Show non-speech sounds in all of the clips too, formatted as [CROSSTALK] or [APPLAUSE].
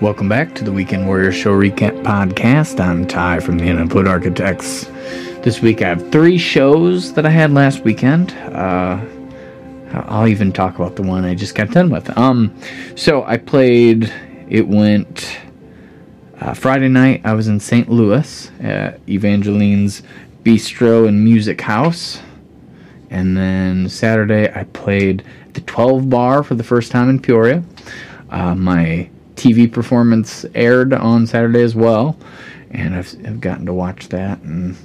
Welcome back to the Weekend Warrior Show Recap Podcast. I'm Ty from the Unemployed Architects. This week I have three shows that I had last weekend. Uh, I'll even talk about the one I just got done with. Um, so I played. It went uh, Friday night. I was in St. Louis at Evangeline's Bistro and Music House, and then Saturday I played the 12 Bar for the first time in Peoria. Uh, my TV performance aired on Saturday as well, and I've, I've gotten to watch that and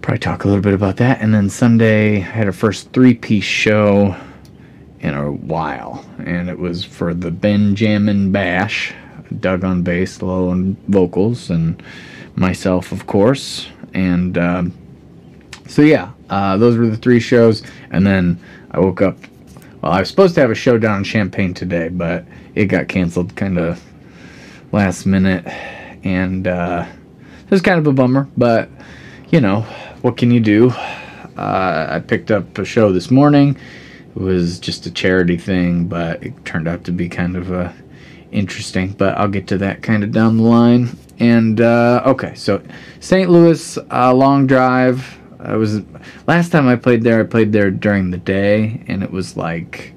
probably talk a little bit about that. And then Sunday, I had a first three piece show in a while, and it was for the BenJammin Bash. Doug on bass, Low on vocals, and myself, of course. And um, so, yeah, uh, those were the three shows. And then I woke up. Well, I was supposed to have a show down in Champaign today, but it got canceled kind of last minute. And uh, it was kind of a bummer, but you know, what can you do? Uh, I picked up a show this morning. It was just a charity thing, but it turned out to be kind of uh, interesting. But I'll get to that kind of down the line. And uh, okay, so St. Louis, uh, long drive. I was last time I played there. I played there during the day, and it was like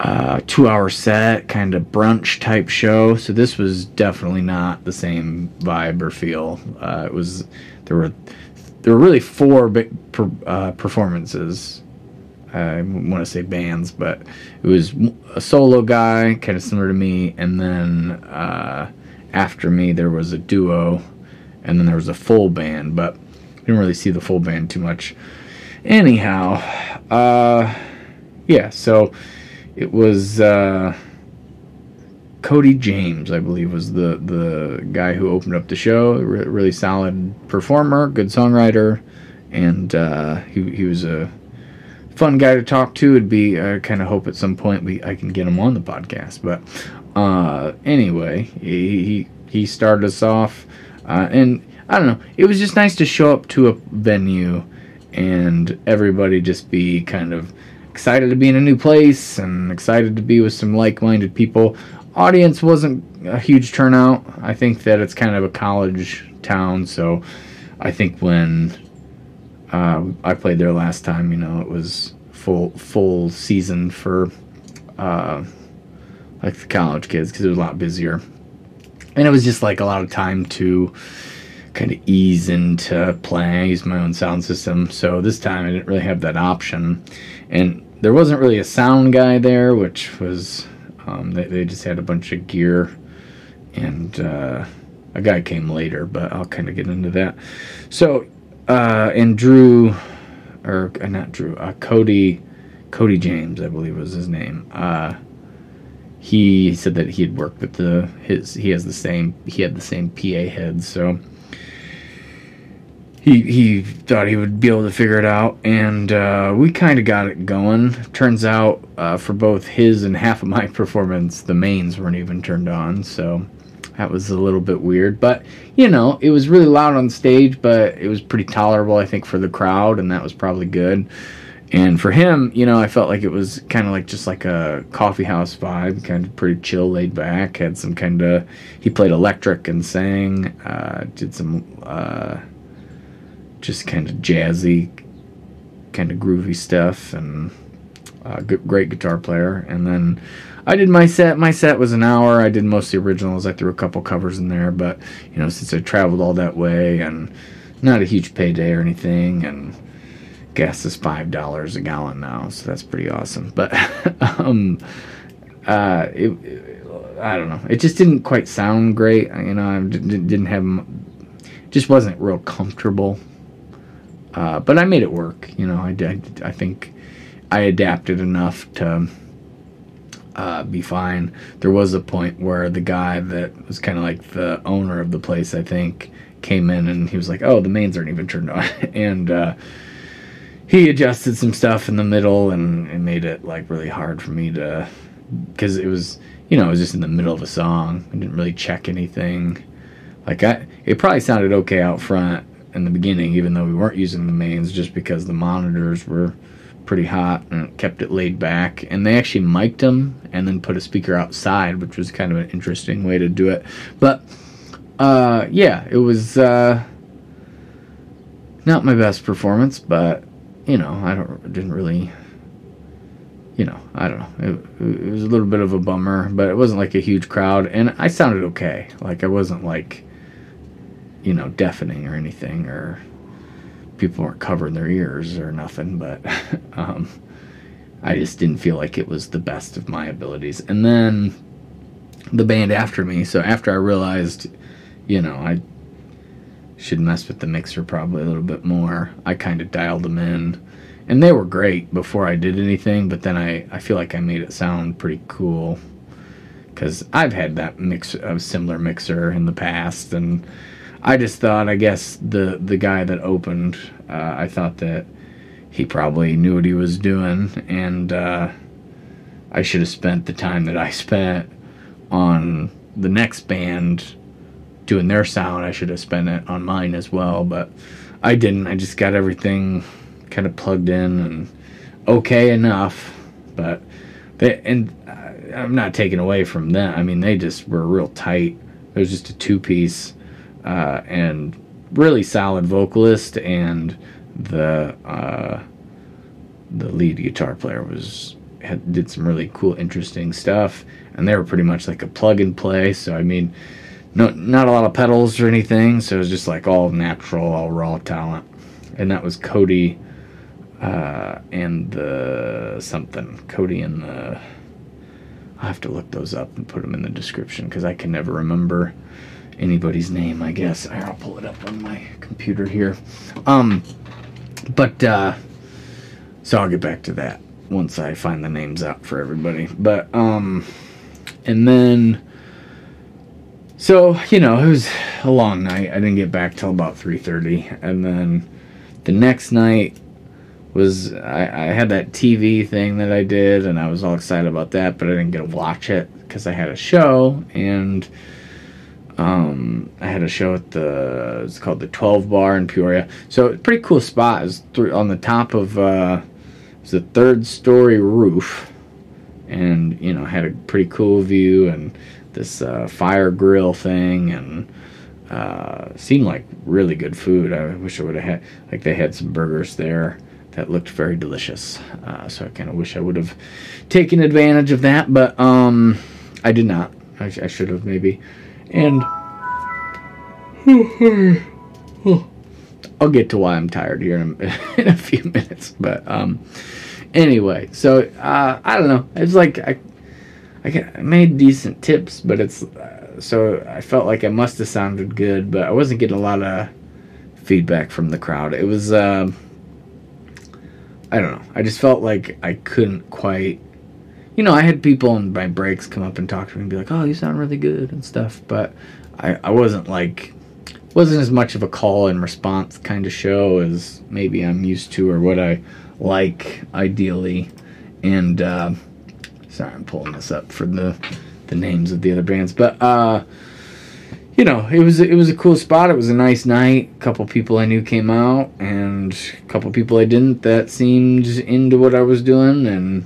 uh, two hour set, kind of brunch type show. So this was definitely not the same vibe or feel. Uh, it was there were there were really four big per, uh, performances. I want to say bands, but it was a solo guy, kind of similar to me, and then uh, after me there was a duo, and then there was a full band, but didn't really see the full band too much. Anyhow, uh, yeah, so it was uh, Cody James, I believe, was the the guy who opened up the show. Re- really solid performer, good songwriter, and uh, he he was a fun guy to talk to. It'd be I kind of hope at some point we I can get him on the podcast. But uh, anyway, he, he he started us off, uh, and I don't know. It was just nice to show up to a venue and everybody just be kind of excited to be in a new place and excited to be with some like-minded people. Audience wasn't a huge turnout. I think that it's kind of a college town, so I think when uh, I played there last time, you know, it was full full season for uh, like the college kids because it was a lot busier, and it was just like a lot of time to kind of ease into playing. I used my own sound system, so this time I didn't really have that option, and there wasn't really a sound guy there, which was um, they, they just had a bunch of gear, and uh, a guy came later, but I'll kind of get into that. So, uh, and Drew, or uh, not Drew, uh, Cody, Cody James, I believe was his name. Uh, he said that he had worked with the his he has the same he had the same PA head, so he he thought he would be able to figure it out, and uh, we kind of got it going. Turns out, uh, for both his and half of my [LAUGHS] performance, the mains weren't even turned on, so that was a little bit weird. But you know, it was really loud on stage, but it was pretty tolerable, I think, for the crowd, and that was probably good. And for him, you know, I felt like it was kind of like just like a coffee house vibe, kind of pretty chill, laid back. Had some kind of he played electric and sang, uh, did some. Just kind of jazzy, kind of groovy stuff, and uh, great guitar player. And then I did my set. My set was an hour. I did most the originals. I threw a couple covers in there, but you know, since I traveled all that way and not a huge payday or anything, and gas is five dollars a gallon now, so that's pretty awesome. But [LAUGHS] um, uh, it, it, I don't know. It just didn't quite sound great. You know, I didn't have just wasn't real comfortable uh, but I made it work. You know, I did. I think I adapted enough to uh, be fine. There was a point where the guy that was kind of like the owner of the place, I think, came in and he was like, "Oh, the mains aren't even turned on," [LAUGHS] and uh, he adjusted some stuff in the middle, and it made it like really hard for me to, because it was, you know, it was just in the middle of a song. I didn't really check anything. Like I, it probably sounded okay out front, in the beginning, even though we weren't using the mains, just because the monitors were pretty hot and kept it laid back. And they actually mic'd them and then put a speaker outside, which was kind of an interesting way to do it. But uh, yeah, it was uh, not my best performance, but you know, I don't didn't really. You know, I don't know. It, it was a little bit of a bummer, but it wasn't like a huge crowd, and I sounded okay. Like I wasn't like, you know, deafening or anything, or people weren't covering their ears or nothing, but [LAUGHS] um, I just didn't feel like it was the best of my abilities. And then the band after me, so after I realized, you know, I should mess with the mixer probably a little bit more, I kind of dialed them in. And they were great before I did anything, but then I, I feel like I made it sound pretty cool. Because I've had that mix, a similar mixer in the past, and I just thought, I guess the the guy that opened, uh, I thought that he probably knew what he was doing, and uh, I should have spent the time that I spent on the next band doing their sound. I should have spent it on mine as well, but I didn't. I just got everything kind of plugged in and okay enough, but they and I'm not taking away from them. I mean, they just were real tight. It was just a two piece uh, and really solid vocalist, and the uh, the lead guitar player was had, did some really cool, interesting stuff, and they were pretty much like a plug and play. So I mean, no, not a lot of pedals or anything. So it was just like all natural, all raw talent, and that was Cody uh, and the something Cody and the. I'll have to look those up and put them in the description because I can never remember anybody's name, I guess. I'll pull it up on my computer here. Um, but uh, so I'll get back to that once I find the names out for everybody. But um, and then so you know it was a long night. I didn't get back till about three thirty, and then the next night was I, I had that TV thing that I did, and I was all excited about that, but I didn't get to watch it because I had a show and um, I had a show at the it's called the Twelve Bar in Peoria. So pretty cool spot. It's th- on the top of uh, it's a third story roof, and you know had a pretty cool view and this uh, fire grill thing and uh, seemed like really good food. I wish I would have had like they had some burgers there that looked very delicious. Uh, so I kind of wish I would have taken advantage of that, but um, I did not. I, I should have maybe. And [LAUGHS] I'll get to why I'm tired here in a, [LAUGHS] in a few minutes. But um, anyway, so uh, I don't know. It's like I, I made decent tips, but it's uh, so I felt like I must have sounded good, but I wasn't getting a lot of feedback from the crowd. It was. Uh, I don't know. I just felt like I couldn't quite you know, I had people in my breaks come up and talk to me and be like, "Oh, you sound really good" and stuff, but I, I wasn't like wasn't as much of a call and response kind of show as maybe I'm used to or what I like ideally. And uh, sorry, I'm pulling this up for the the names of the other bands, but uh, you know, it was it was a cool spot. It was a nice night. A couple people I knew came out, and a couple people I didn't that seemed into what I was doing, and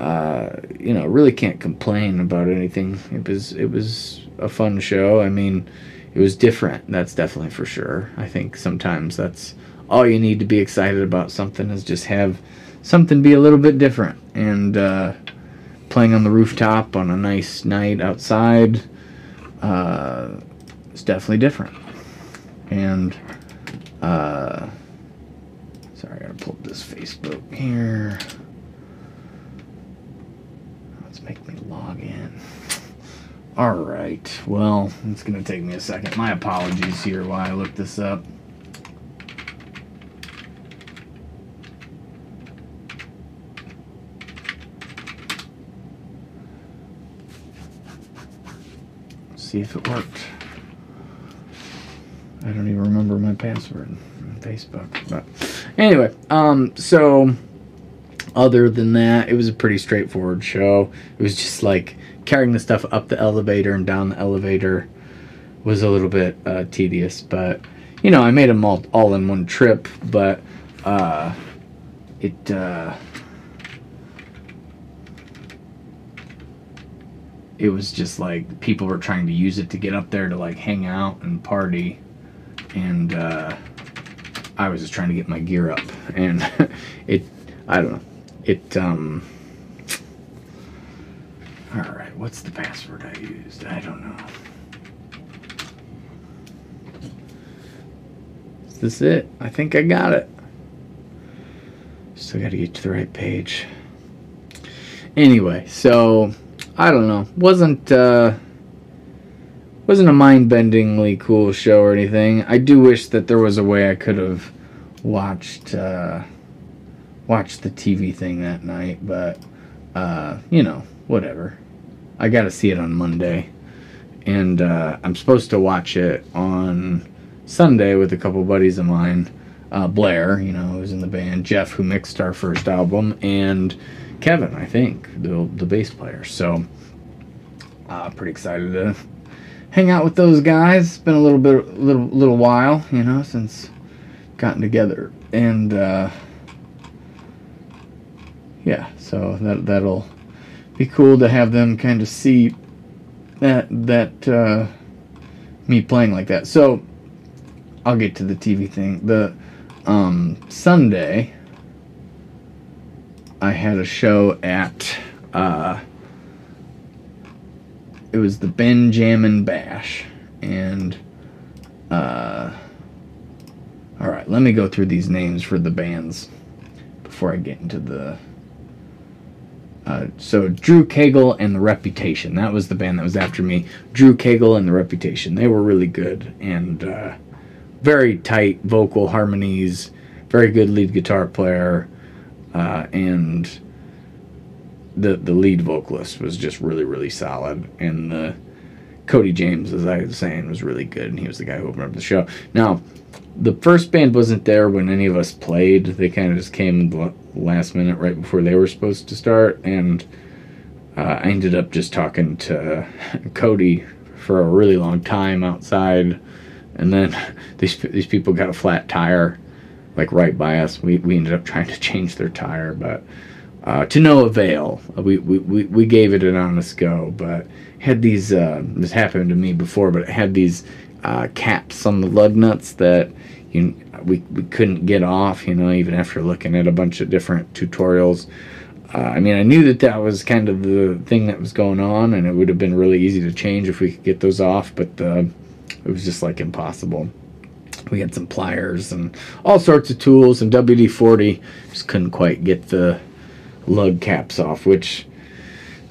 uh, you know, really can't complain about anything. It was it was a fun show. I mean, it was different. That's definitely for sure. I think sometimes that's all you need to be excited about something is just have something be a little bit different. And uh, playing on the rooftop on a nice night outside uh, is definitely different. And uh, sorry, I gotta pull up this Facebook here. Make me log in. Alright, well, it's going to take me a second. My apologies here while I look this up. see if it worked. I don't even remember my password on Facebook. But anyway, um, so other than that, it was a pretty straightforward show. It was just like carrying the stuff up the elevator and down the elevator was a little bit uh, tedious, but you know, I made them all, all in one trip. But uh, it uh, it was just like people were trying to use it to get up there to like hang out and party and uh, i was just trying to get my gear up and [LAUGHS] it i don't know it um all right what's the password i used? I don't know. Is this it? I think i got it. Still gotta get to the right page. Anyway so I don't know. wasn't uh, wasn't a mind-bendingly cool show or anything. I do wish that there was a way I could have watched uh, watched the TV thing that night, but uh, you know, whatever. I got to see it on Monday, and uh, I'm supposed to watch it on Sunday with a couple buddies of mine. Uh, Blair, you know, who's in the band, Jeff, who mixed our first album, and Kevin, I think, the the bass player. So, uh, pretty excited to hang out with those guys. It's been a little bit, little little while, you know, since gotten together, and uh, yeah, so that that'll be cool to have them kind of see that that uh, me playing like that. So I'll get to the TV thing. The um, Sunday I had a show at uh, it was the BenJammin Bash, and uh, all right, let me go through these names for the bands before I get into the. Uh, so Drew Cagle and the Reputation. That was the band that was after me. Drew Cagle and the Reputation. They were really good and uh, very tight vocal harmonies. Very good lead guitar player uh, and the the lead vocalist was just really really solid, and the Cody James, as I was saying, was really good, and he was the guy who opened up the show. Now, the first band wasn't there when any of us played; they kind of just came the last minute, right before they were supposed to start, and uh, I ended up just talking to [LAUGHS] Cody for a really long time outside, and then [LAUGHS] these these people got a flat tire like right by us. We, we ended up trying to change their tire, but uh, to no avail. We, we, we gave it an honest go, but had these, uh, this happened to me before, but it had these uh, caps on the lug nuts that you, we, we couldn't get off, you know, even after looking at a bunch of different tutorials. Uh, I mean, I knew that that was kind of the thing that was going on, and it would have been really easy to change if we could get those off, but uh, it was just like impossible we had some pliers and all sorts of tools and WD-40 just couldn't quite get the lug caps off which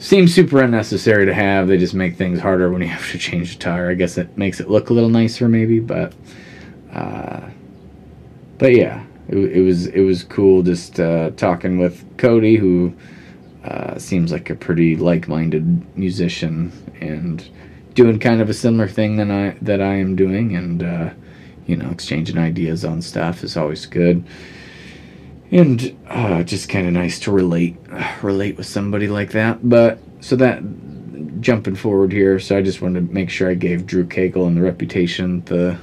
seems super unnecessary to have. They just make things harder when you have to change a tire. I guess it makes it look a little nicer maybe but uh, but yeah it, it, was it was cool just uh, talking with Cody who uh, seems like a pretty like-minded musician and doing kind of a similar thing than I that I am doing. And uh, you know, exchanging ideas on stuff is always good. And uh, just kind of nice to relate relate with somebody like that. But so that jumping forward here, so I just wanted to make sure I gave Drew Cagle and the Reputation the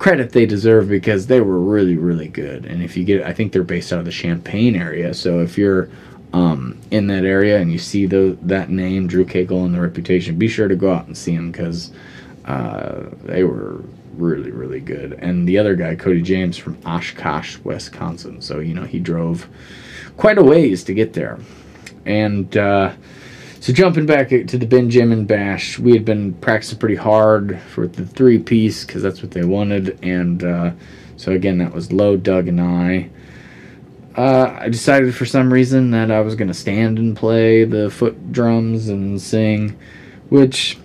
credit they deserve because they were really really good. And if you get, I think they're based out of the Champaign area. So if you're um, in that area and you see the that name Drew Cagle and the Reputation, be sure to go out and see them because uh, they were really, really good. And the other guy, Cody James from Oshkosh, Wisconsin. So, you know, he drove quite a ways to get there. And uh, so, jumping back to the BenJammin Bash, we had been practicing pretty hard for the three piece because that's what they wanted. And uh, so, again, that was Low, Doug, and I. Uh, I decided for some reason that I was going to stand and play the foot drums and sing, which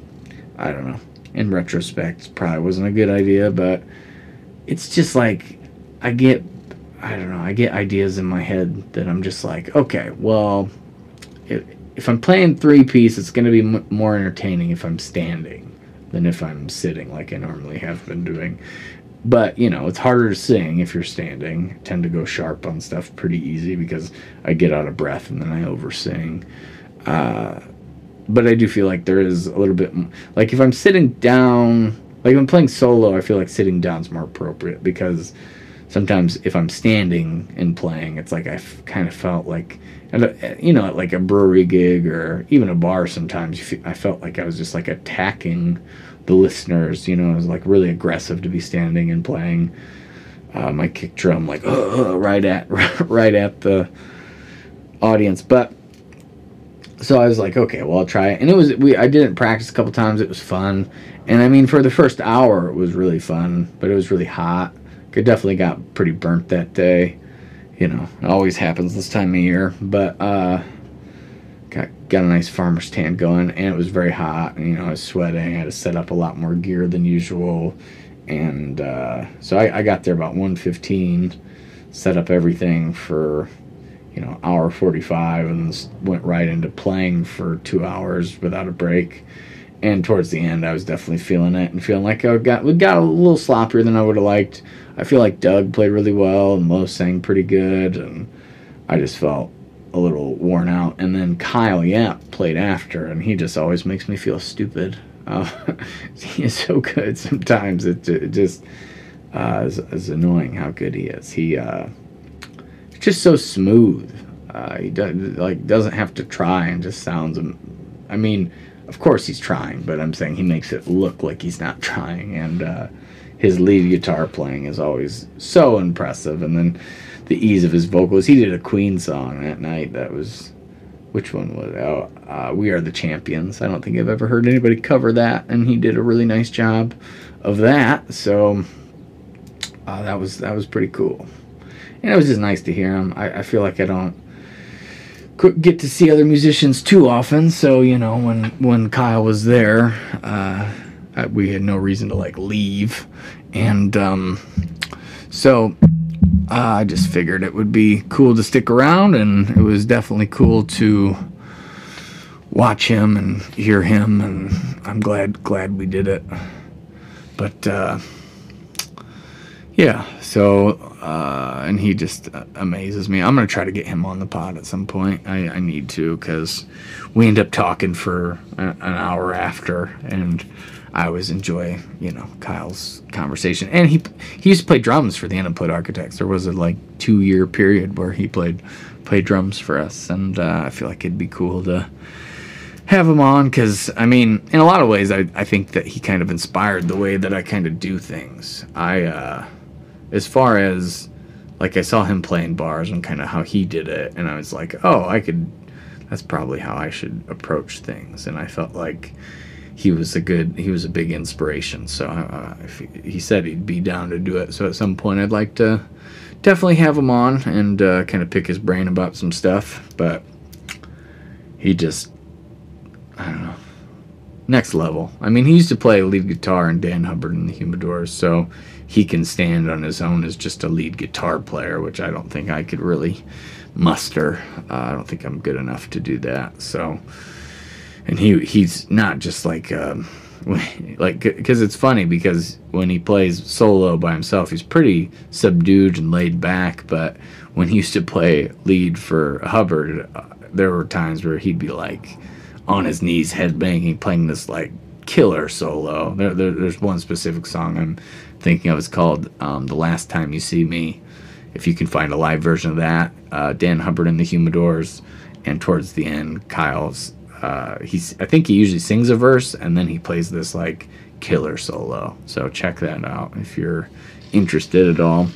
I don't know in retrospect probably wasn't a good idea but it's just like i get i don't know i get ideas in my head that i'm just like okay well if, if i'm playing three piece it's going to be m- more entertaining if i'm standing than if i'm sitting like i normally have been doing. But you know it's harder to sing if you're standing. I tend to go sharp on stuff pretty easy because i get out of breath and then i oversing. Uh, but I do feel like there is a little bit like if I'm sitting down, like if I'm playing solo, I feel like sitting down is more appropriate because sometimes if I'm standing and playing, it's like I kind of felt like, you know, like a brewery gig or even a bar. Sometimes I felt like I was just like attacking the listeners. You know, it was like really aggressive to be standing and playing uh, my kick drum, like uh, [LAUGHS] right at [LAUGHS] right at the audience. But so I was like, okay, well I'll try it. And it was we I did it practice a couple times. It was fun, and I mean for the first hour it was really fun, but it was really hot. It definitely got pretty burnt that day. You know, it always happens this time of year. But uh, got got a nice farmer's tan going, and it was very hot. And, you know, I was sweating. I had to set up a lot more gear than usual, and uh, so I, I got there about 1:15, set up everything for you know hour 45, and went right into playing for two hours without a break and towards the end, I was definitely feeling it and feeling like I got we got a little sloppier than I would have liked. I feel like Doug played really well and Mo sang pretty good, and I just felt a little worn out. And then Kyle Yap played after, and he just always makes me feel stupid. Uh, [LAUGHS] he is so good sometimes. It, it just uh, is, is, annoying how good he is. He uh, just so smooth. Uh, he does, like doesn't have to try and just sounds. I mean of course he's trying, but I'm saying he makes it look like he's not [LAUGHS] trying. And uh, his lead guitar playing is always so impressive. And then the ease of his vocals. He did a Queen song that night that was. Which one was it? Oh, uh, We Are the Champions. I don't think I've ever heard anybody cover that, and he did a really nice job of that. So uh, that was that was pretty cool, and it was just nice to hear him. I, I feel like I don't get to see other musicians too often. So you know, when when Kyle was there, uh, we had no reason to like leave, and um, so uh, I just figured it would be cool to stick around, and it was definitely cool to watch him and hear him, and I'm glad glad we did it. But uh, yeah, so uh, and he just amazes me. I'm gonna try to get him on the pod at some point. I, I need to because we end up talking for a, an hour after, and I always enjoy you know Kyle's conversation. And he he used to play drums for the Unemployed Architects. There was a like two year period where he played played drums for us, and uh, I feel like it'd be cool to have him on because I mean, in a lot of ways, I I think that he kind of inspired the way that I kind of do things. I. Uh, as far as like I saw him playing bars and kind of how he did it, and I was like, oh, I could. That's probably how I should approach things, and I felt like he was a good, he was a big inspiration. So uh, he, he, said he'd be down to do it, so at some point I'd like to definitely have him on and uh, kind of pick his brain about some stuff. But he just, I don't know, next level. I mean, he used to play lead guitar in Dan Hubbard and the Humidors, so he can stand on his own as just a lead guitar player, which I don't think I could really muster. Uh, I don't think I'm good enough to do that. So, and he he's not just like um, [LAUGHS] like because it's funny because when he plays solo by himself, he's pretty subdued and laid back. But when he used to play lead for Hubbard, uh, there were times where he'd be like on his knees, head banging, playing this like killer solo. There, there, there's one specific song I'm thinking of is called um, The Last Time You See Me. If you can find a live version of that, uh, Dan Hubbard and the Humidors, and towards the end, Kyle's. Uh, he's I think he usually sings a verse and then he plays this like killer solo. So check that out if you're interested at all.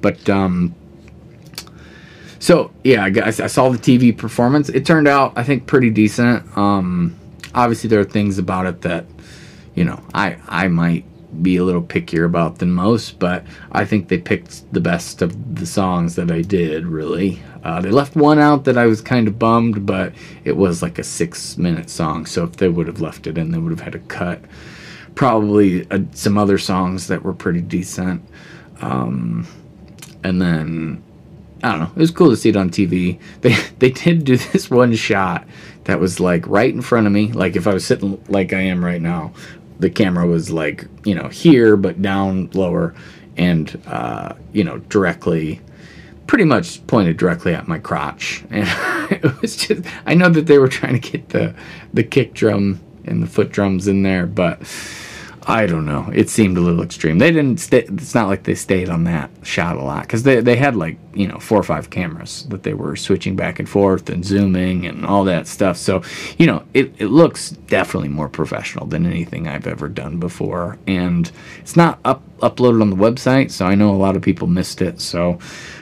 But um, so yeah, I, I saw the TV performance. It turned out I think pretty decent. Um, obviously there are things about it that you know I I might be a little pickier about than most, but I think they picked the best of the songs that I did, really. Uh, they left one out that I was kind of bummed, but it was like a six minute song, so if they would have left it in, they would have had to cut probably uh, some other songs that were pretty decent. Um, and then, I don't know, it was cool to see it on TV. [LAUGHS] They, they did do this one shot that was like right in front of me, like if I was sitting like I am right now, the camera was like you know here but down lower and uh, you know directly pretty much pointed directly at my crotch. [LAUGHS] And it was just i know that they were trying to get the the kick drum and the foot drums in there but I don't know. It seemed a little extreme. They didn't stay. It's not like they stayed on that shot a lot because they they had like you know four or five cameras that they were switching back and forth and zooming and all that stuff. So you know it it looks definitely more professional than anything I've ever done before, and it's not up uploaded on the website. So I know a lot of people missed it. So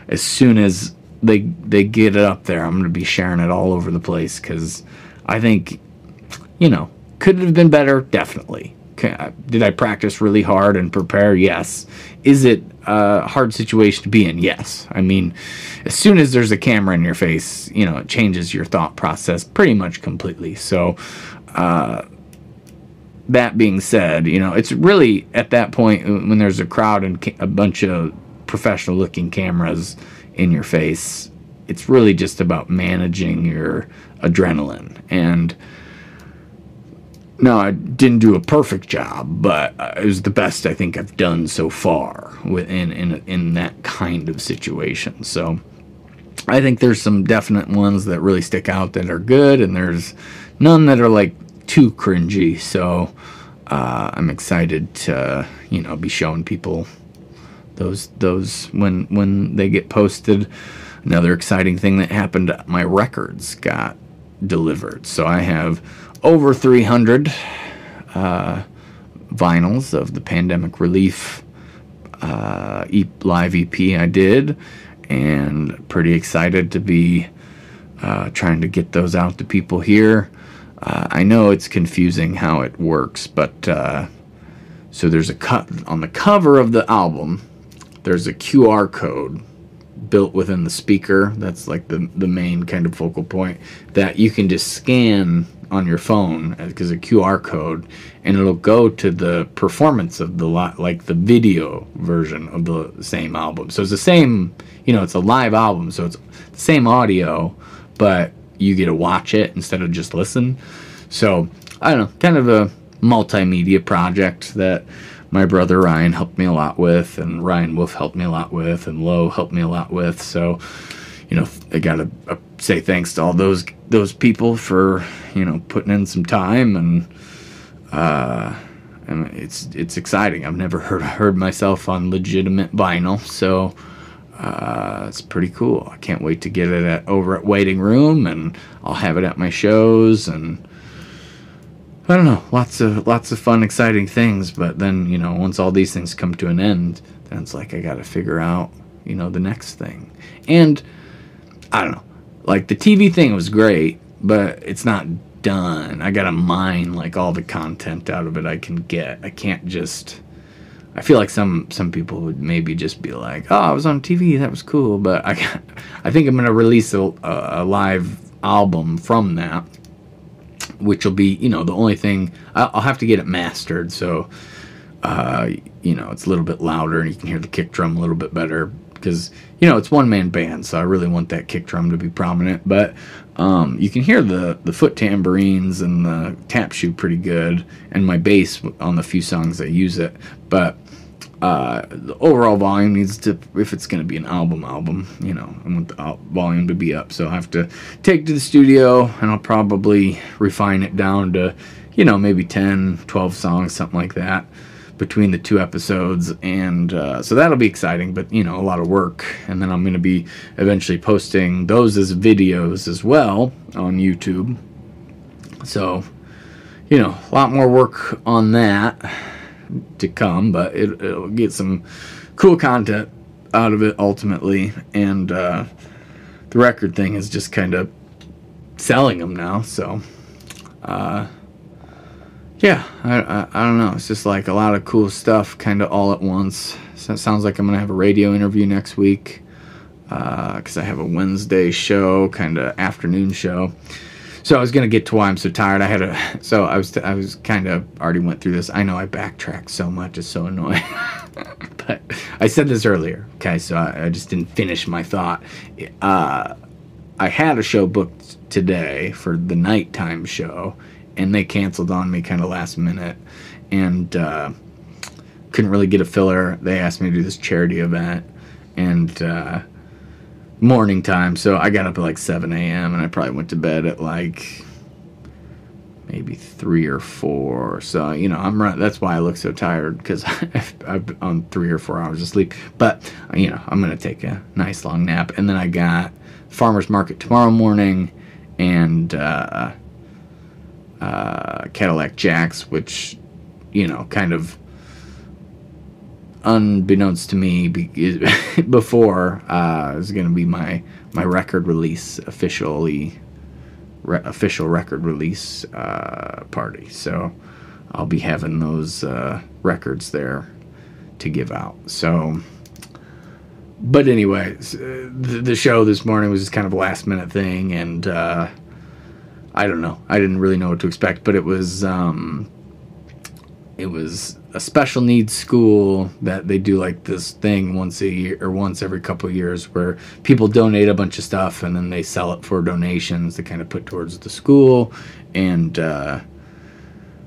as soon as they they get it up there, I'm going to be sharing it all over the place because I think you know could it have been better? Definitely did I practice really hard and prepare? Yes. Is it a hard situation to be in? Yes. I mean, as soon as there's a camera in your face, you know, it changes your thought process pretty much completely. So, uh, that being said, you know, it's really at that point when there's a crowd and a bunch of professional looking cameras in your face, it's really just about managing your adrenaline and no, I didn't do a perfect job, but it was the best I think I've done so far within in in that kind of situation. So I think there's some definite ones that really stick out that are good, and there's none that are like too cringy. So uh, I'm excited to you know be showing people those those when when they get posted. Another exciting thing that happened: my records got delivered. So I have over 300 uh, vinyls of the pandemic relief uh, live EP I did, and pretty excited to be uh, trying to get those out to people here. Uh, I know it's confusing how it works, but uh, so there's a cut on the cover of the album. There's a QR code built within the speaker. That's like the the main kind of focal point that you can just scan on your phone uh, because a QR code, and it'll go to the performance of the like the video version of the same album. So it's the same, you know, it's a live album, so it's the same audio, but you get to watch it instead of just listen. So I don't know, kind of a multimedia project that my brother Ryan helped me a lot with, and Ryan Wolf helped me a lot with, and Lowe helped me a lot with. So, you know, I gotta uh, say thanks to all those those people for you know putting in some time and uh, and it's it's exciting. I've never heard heard myself on legitimate vinyl, so uh, it's pretty cool. I can't wait to get it at, over at Waiting Room, and I'll have it at my shows, and I don't know, lots of lots of fun, exciting things. But then you know, once all these things come to an end, then it's like I got to figure out you know the next thing, and I don't know, like the TV thing was great, but it's not done. I gotta mine like all the content out of it I can get. I can't just. I feel like some some people would maybe just be like, "Oh, I was on TV. That was cool," but I [LAUGHS] I think I'm gonna release a, a live album from that, which will be you know the only thing I'll have to get it mastered so. Uh, you know, it's a little bit louder and you can hear the kick drum a little bit better because you know it's one man band, so I really want that kick drum to be prominent. But um, you can hear the the foot tambourines and the tap shoe pretty good, and my bass on the few songs I use it. But uh, the overall volume needs to, if it's going to be an album album, you know, I want the volume to be up. So I have to take to the studio, and I'll probably refine it down to, you know, maybe 10, 12 songs, something like that between the two episodes, and uh, so that'll be exciting. But you know, a lot of work, and then I'm going to be eventually posting those as videos as well on YouTube. So, you know, a lot more work on that to come, but it, will get some cool content out of it ultimately, and uh, the record thing is just kind of selling them now. So. Uh, yeah, I, I, I, don't know. It's just like a lot of cool stuff kind of all at once. So it sounds like I'm going to have a radio interview next week because uh, I have a Wednesday show, kind of afternoon show. So I was going to get to why I'm so tired. I had a, so I was, I was kind of already went through this. I know I backtrack so much. It's so annoying. [LAUGHS] but I said this earlier. Okay. So I, I just didn't finish my thought. Uh, I had a show booked today for the nighttime show and they canceled on me kind of last minute and uh, couldn't really get a filler. They asked me to do this charity event and uh, morning time, so I got up at like 7 a.m. and I probably went to bed at like maybe three or four. So you know, I'm that's why I look so tired because [LAUGHS] I've on three or four hours of sleep. But you know, I'm gonna take a nice long nap, and then I got farmers market tomorrow morning, and uh, uh, Cadillac Jacks, which you know, kind of unbeknownst to me be- [LAUGHS] before uh, is going to be my my record release officially re- official record release uh, party. So I'll be having those uh, records there to give out. So, but anyway, the, the show this morning was just kind of a last minute thing, and uh, I don't know. I didn't really know what to expect, but it was um, it was a special needs school that they do like this thing once a year or once every couple of years where people donate a bunch of stuff and then they sell it for donations to kind of put towards the school and uh,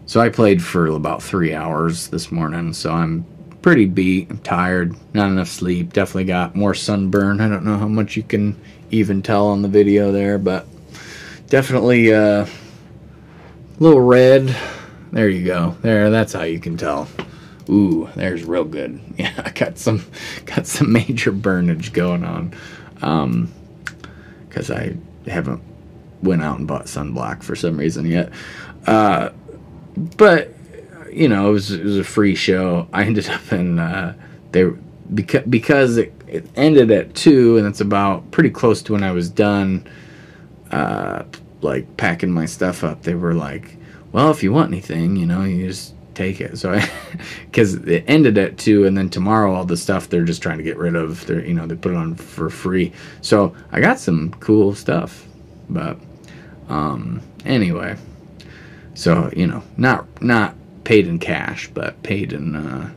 so i played for about three hours this morning so i'm pretty beat i'm tired not enough sleep definitely got more sunburn i don't know how much you can even tell on the video there but definitely uh, a little red there you go. There, that's how you can tell. Ooh, there's real good. [LAUGHS] Yeah, I got some got some major burnage going on. Um, because I haven't went out and bought sunblock for some reason yet. Uh, but you know, it was it was a free show. I ended up in uh, they because because it, it ended at two, and it's about pretty close to when I was done. Uh, like packing my stuff up, they were like well, if you want anything, you know, you just take it. So I, [LAUGHS] because it ended at two, and then tomorrow all the stuff they're just trying to get rid of, they're you know they put it on for free. So I got some cool stuff, but um, anyway, so you know, not not paid in cash, but paid in uh,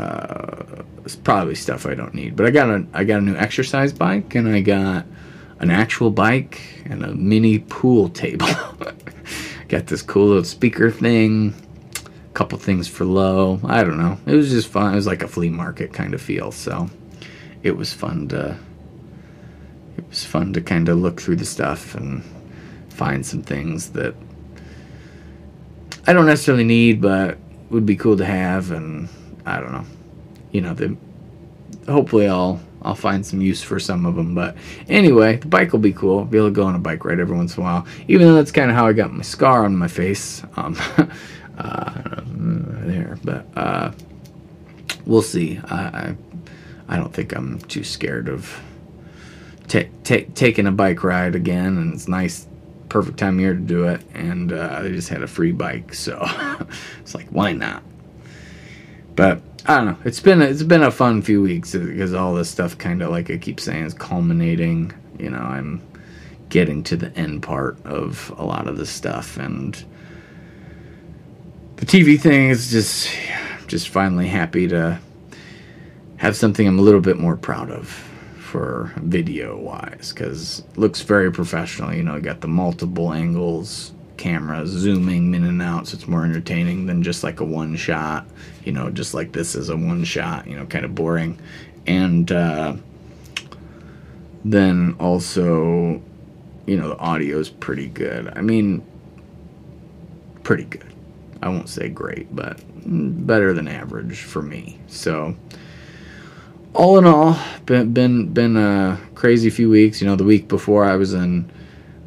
uh, it's probably stuff I don't need. But I got a I got a new exercise bike, and I got an actual bike and a mini pool table. [LAUGHS] Got this cool little speaker thing. A couple things for low. I don't know. It was just fun. It was like a flea market kind of feel. So it was fun to. It was fun to kind of look through the stuff and find some things that I don't necessarily need, but would be cool to have. And I don't know. You know, the hopefully I'll I'll find some use for some of them. But anyway, the bike will be cool. I'll be able to go on a bike ride every once in a while. Even though that's kind of how I got my scar on my face. Um, [LAUGHS] uh, there, but uh, we'll see. I, I don't think I'm too scared of t- t- taking a bike ride again, and it's nice. Perfect time of year to do it, and uh, they just had a free bike, so [LAUGHS] it's like, why not? But I don't know. It's been it's been a fun few weeks uh, because all this stuff kind of like I keep saying is culminating. You know, I'm getting to the end part of a lot of this stuff, and the TV thing is just just finally happy to have something I'm a little bit more proud of for video wise because looks very professional. You know, got the multiple angles camera zooming in and out so it's more entertaining than just like a one shot you know just like this is a one shot you know kind of boring. And uh, then also you know the audio is pretty good. I mean pretty good. I won't say great but better than average for me. So all in all been been been a crazy few weeks. You know the week before i was in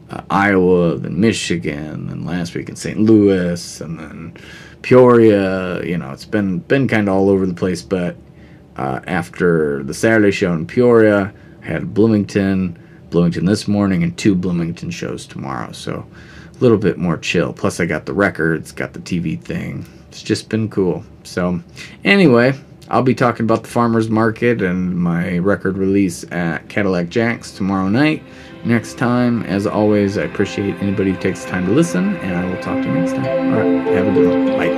uh, Iowa, then Michigan, and last week in St. Louis, and then Peoria. You know, it's been been kind of all over the place. But uh, after the Saturday show in Peoria, I had Bloomington, Bloomington this morning, and two Bloomington shows tomorrow. So a little bit more chill. Plus, I got the records, got the TV thing. It's just been cool. So anyway. I'll be talking about the farmers market and my record release at Cadillac Jacks tomorrow night next time. As always, I appreciate anybody who takes the time to listen, and I will talk to you next time. All right, have a good one. Bye.